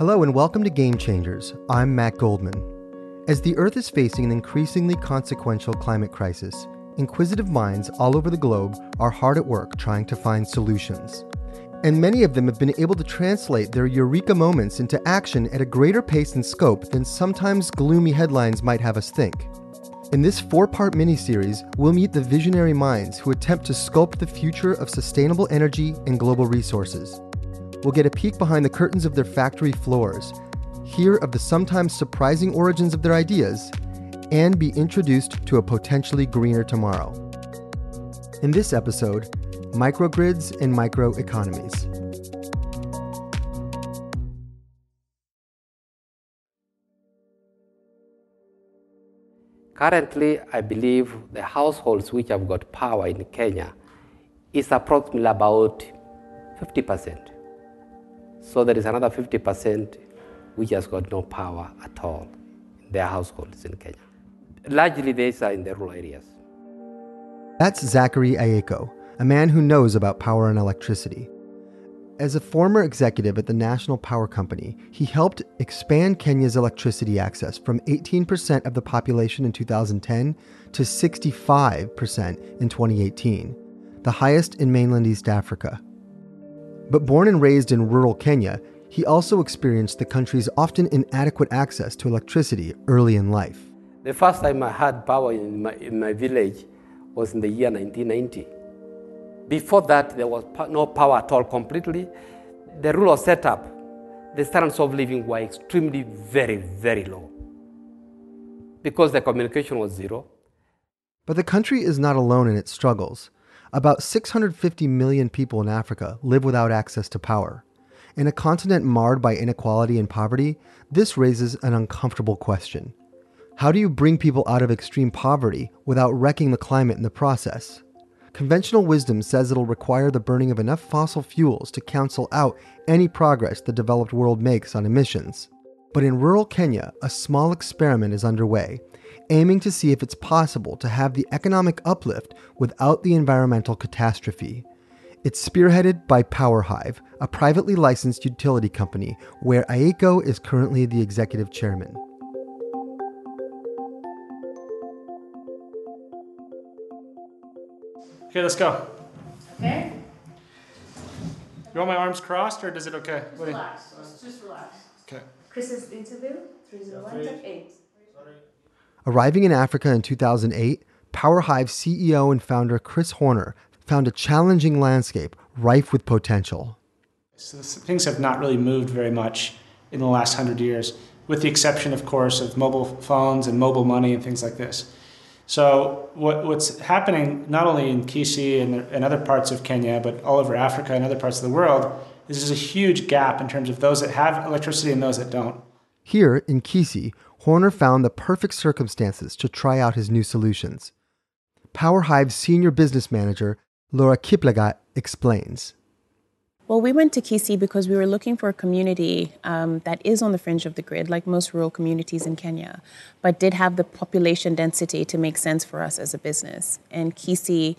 Hello and welcome to Game Changers. I'm Matt Goldman. As the Earth is facing an increasingly consequential climate crisis, inquisitive minds all over the globe are hard at work trying to find solutions. And many of them have been able to translate their eureka moments into action at a greater pace and scope than sometimes gloomy headlines might have us think. In this four part miniseries, we'll meet the visionary minds who attempt to sculpt the future of sustainable energy and global resources. We'll get a peek behind the curtains of their factory floors, hear of the sometimes surprising origins of their ideas, and be introduced to a potentially greener tomorrow. In this episode, microgrids and microeconomies. Currently, I believe the households which have got power in Kenya is approximately about 50%. So there is another 50% which has got no power at all in their households in Kenya. Largely, these are in the rural areas. That's Zachary Ayieko, a man who knows about power and electricity. As a former executive at the National Power Company, he helped expand Kenya's electricity access from 18% of the population in 2010 to 65% in 2018, the highest in mainland East Africa. But born and raised in rural Kenya, he also experienced the country's often inadequate access to electricity early in life. The first time I had power in my, in my village was in the year 1990. Before that, there was no power at all completely. The rural setup, the standards of living were extremely very, very low because the communication was zero. But the country is not alone in its struggles. About 650 million people in Africa live without access to power. In a continent marred by inequality and poverty, this raises an uncomfortable question. How do you bring people out of extreme poverty without wrecking the climate in the process? Conventional wisdom says it'll require the burning of enough fossil fuels to cancel out any progress the developed world makes on emissions. But in rural Kenya, a small experiment is underway, aiming to see if it's possible to have the economic uplift without the environmental catastrophe. It's spearheaded by PowerHive, a privately licensed utility company where Ayieko is currently the executive chairman. Okay, let's go. Okay? You want my arms crossed or does it okay? Just relax. Just relax. Okay. Chris's interview, 301 to 8. Arriving in Africa in 2008, PowerHive CEO and founder Chris Hornor found a challenging landscape rife with potential. So things have not really moved very much in the last hundred years, with the exception, of course, of mobile phones and mobile money and things like this. So what, what's happening not only in Kisii and, and other parts of Kenya, but all over Africa and other parts of the world, is there's a huge gap in terms of those that have electricity and those that don't. Here in Kisii, Hornor found the perfect circumstances to try out his new solutions. PowerHive's senior business manager, Laura Kiplagat, explains. Well, we went to Kisii because we were looking for a community um, that is on the fringe of the grid, like most rural communities in Kenya, but did have the population density to make sense for us as a business. And Kisii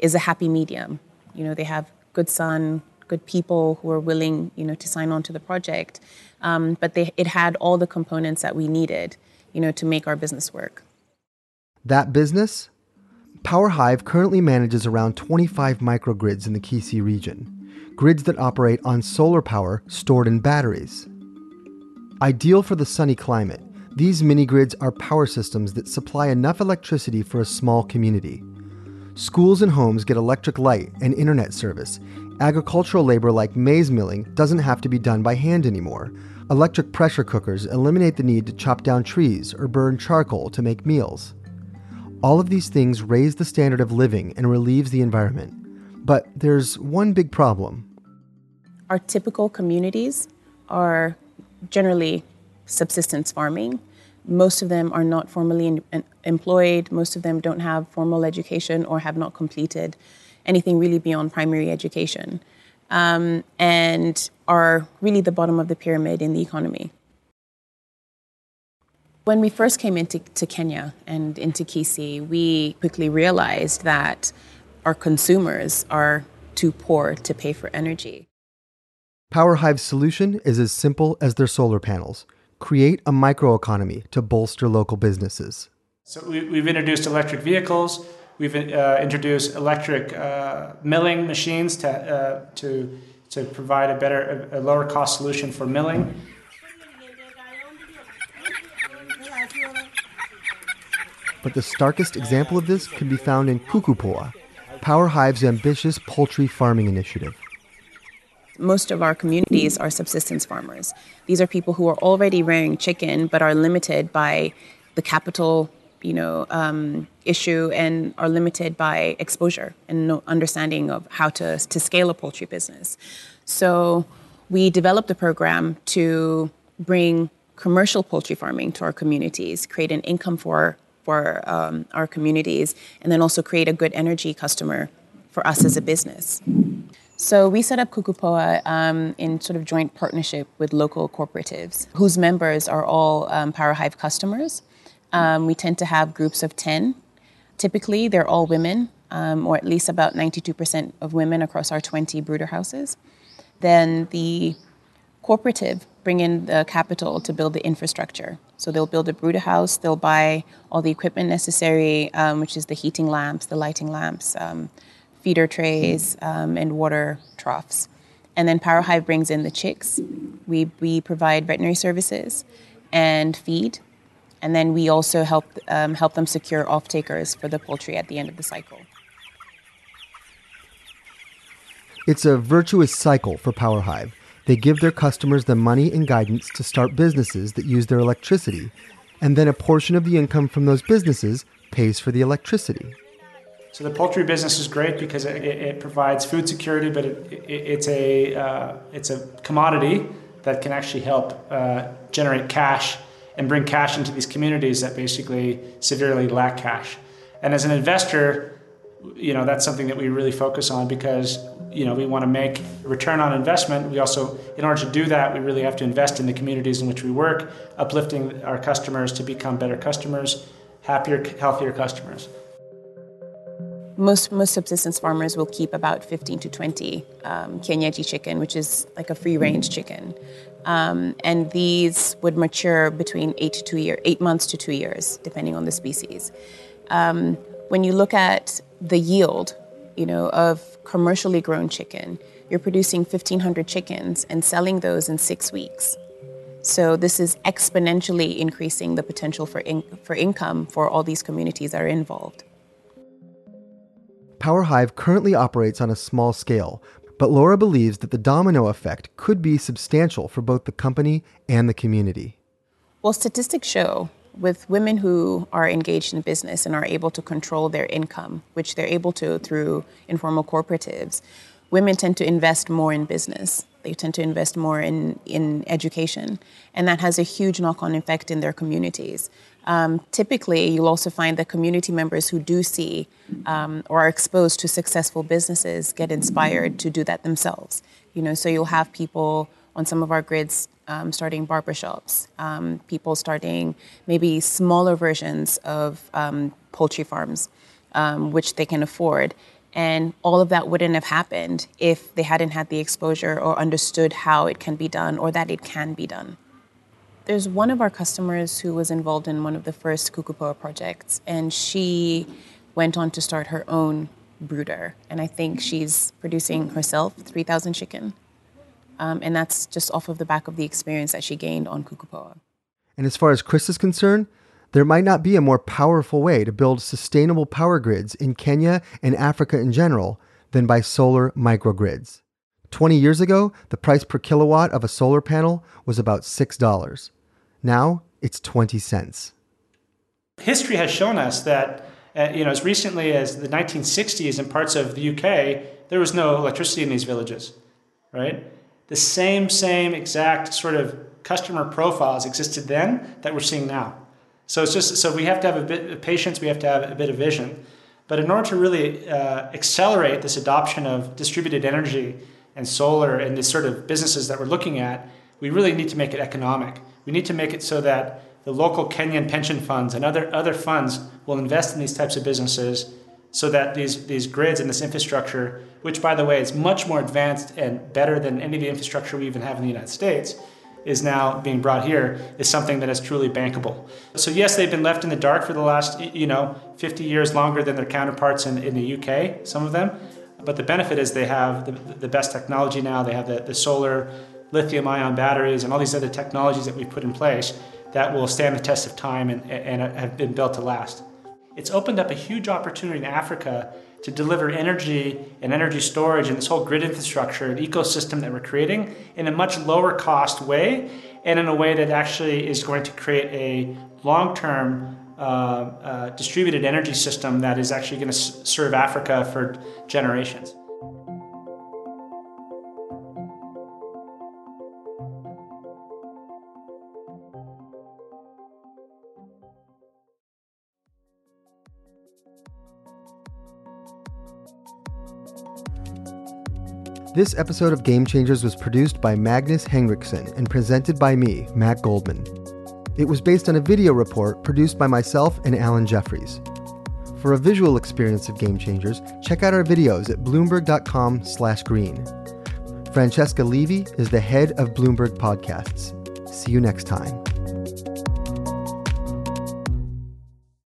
is a happy medium. You know, they have good sun, good people who are willing, you know, to sign on to the project. Um, but they, it had all the components that we needed, you know, to make our business work. That business? PowerHive currently manages around 25 microgrids in the Kisii region grids that operate on solar power stored in batteries. Ideal for the sunny climate, these mini grids are power systems that supply enough electricity for a small community. Schools and homes get electric light and internet service. Agricultural labor like maize milling doesn't have to be done by hand anymore. Electric pressure cookers eliminate the need to chop down trees or burn charcoal to make meals. All of these things raise the standard of living and relieves the environment. But there's one big problem. Our typical communities are generally subsistence farming. Most of them are not formally employed. Most of them don't have formal education or have not completed anything really beyond primary education um, and are really the bottom of the pyramid in the economy. When we first came into Kenya and into Kisii, we quickly realized that our consumers are too poor to pay for energy. PowerHive's solution is as simple as their solar panels. Create a microeconomy to bolster local businesses. So we, have introduced electric vehicles. We've uh, introduced electric uh, milling machines to, uh, to, to provide a better, a, a lower cost solution for milling. But the starkest example of this can be found in Kukupoa, PowerHive's ambitious poultry farming initiative most of our communities are subsistence farmers. These are people who are already rearing chicken but are limited by the capital, you know, um, issue and are limited by exposure and no understanding of how to, to scale a poultry business. So we developed a program to bring commercial poultry farming to our communities, create an income for for um, our communities, and then also create a good energy customer for us as a business. So we set up Kukupoa um, in sort of joint partnership with local cooperatives whose members are all um, PowerHive customers. Um, we tend to have groups of 10. Typically, they're all women, um, or at least about 92% of women across our 20 brooder houses. Then the cooperative bring in the capital to build the infrastructure. So they'll build a brooder house, they'll buy all the equipment necessary, um, which is the heating lamps, the lighting lamps, um, feeder trays, um, and water troughs. And then PowerHive brings in the chicks. We, we provide veterinary services and feed. And then we also help, um, help them secure off takers for the poultry at the end of the cycle. It's a virtuous cycle for PowerHive. They give their customers the money and guidance to start businesses that use their electricity, and then a portion of the income from those businesses pays for the electricity. So the poultry business is great because it, it provides food security, but it, it, it's a uh, it's a commodity that can actually help uh, generate cash and bring cash into these communities that basically severely lack cash. And as an investor, you know that's something that we really focus on because you know we want to make return on investment. We also, in order to do that, we really have to invest in the communities in which we work, uplifting our customers to become better customers, happier, healthier customers most most subsistence farmers will keep about 15 to 20 um, kienyeji chicken, which is like a free range chicken, um, and these would mature between eight to two year, eight months to two years, depending on the species. Um, when you look at the yield, you know, of commercially grown chicken, you're producing 1,500 chickens and selling those in six weeks. So this is exponentially increasing the potential for in, for income for all these communities that are involved. PowerHive currently operates on a small scale, but Laura believes that the domino effect could be substantial for both the company and the community. Well, statistics show with women who are engaged in business and are able to control their income, which they're able to through informal cooperatives, women tend to invest more in business. They tend to invest more in, in education, and that has a huge knock on effect in their communities. Um, typically, you'll also find that community members who do see um, or are exposed to successful businesses get inspired to do that themselves. You know, so you'll have people on some of our grids um, starting barbershops, um, people starting maybe smaller versions of um, poultry farms, um, which they can afford. And all of that wouldn't have happened if they hadn't had the exposure or understood how it can be done or that it can be done. There's one of our customers who was involved in one of the first Kukupoa projects, and she went on to start her own brooder. And I think she's producing herself 3,000 chicken. Um, and that's just off of the back of the experience that she gained on Kukupoa. And as far as Chris is concerned, there might not be a more powerful way to build sustainable power grids in Kenya and Africa in general than by solar microgrids. 20 years ago, the price per kilowatt of a solar panel was about $6. Now it's 20 cents. History has shown us that, uh, you know, as recently as the 1960s in parts of the UK, there was no electricity in these villages, right? The same, same exact sort of customer profiles existed then that we're seeing now. So it's just so we have to have a bit of patience, we have to have a bit of vision. But in order to really uh, accelerate this adoption of distributed energy and solar and the sort of businesses that we're looking at, we really need to make it economic. We need to make it so that the local Kenyan pension funds and other, other funds will invest in these types of businesses so that these, these grids and this infrastructure, which by the way is much more advanced and better than any of the infrastructure we even have in the United States, is now being brought here is something that is truly bankable. So yes, they've been left in the dark for the last you know 50 years longer than their counterparts in, in the UK, some of them. But the benefit is they have the, the best technology now. They have the, the solar, lithium ion batteries, and all these other technologies that we've put in place that will stand the test of time and, and have been built to last. It's opened up a huge opportunity in Africa to deliver energy and energy storage and this whole grid infrastructure and ecosystem that we're creating in a much lower cost way and in a way that actually is going to create a long term Uh, uh, distributed energy system that is actually going to s- serve Africa for generations. This episode of Game Changers was produced by Magnus Henriksen and presented by me, Matt Goldman. It was based on a video report produced by myself and Alan Jeffries. For a visual experience of Game Changers, check out our videos at bloomberg.com/green. Francesca Levy is the head of Bloomberg Podcasts. See you next time.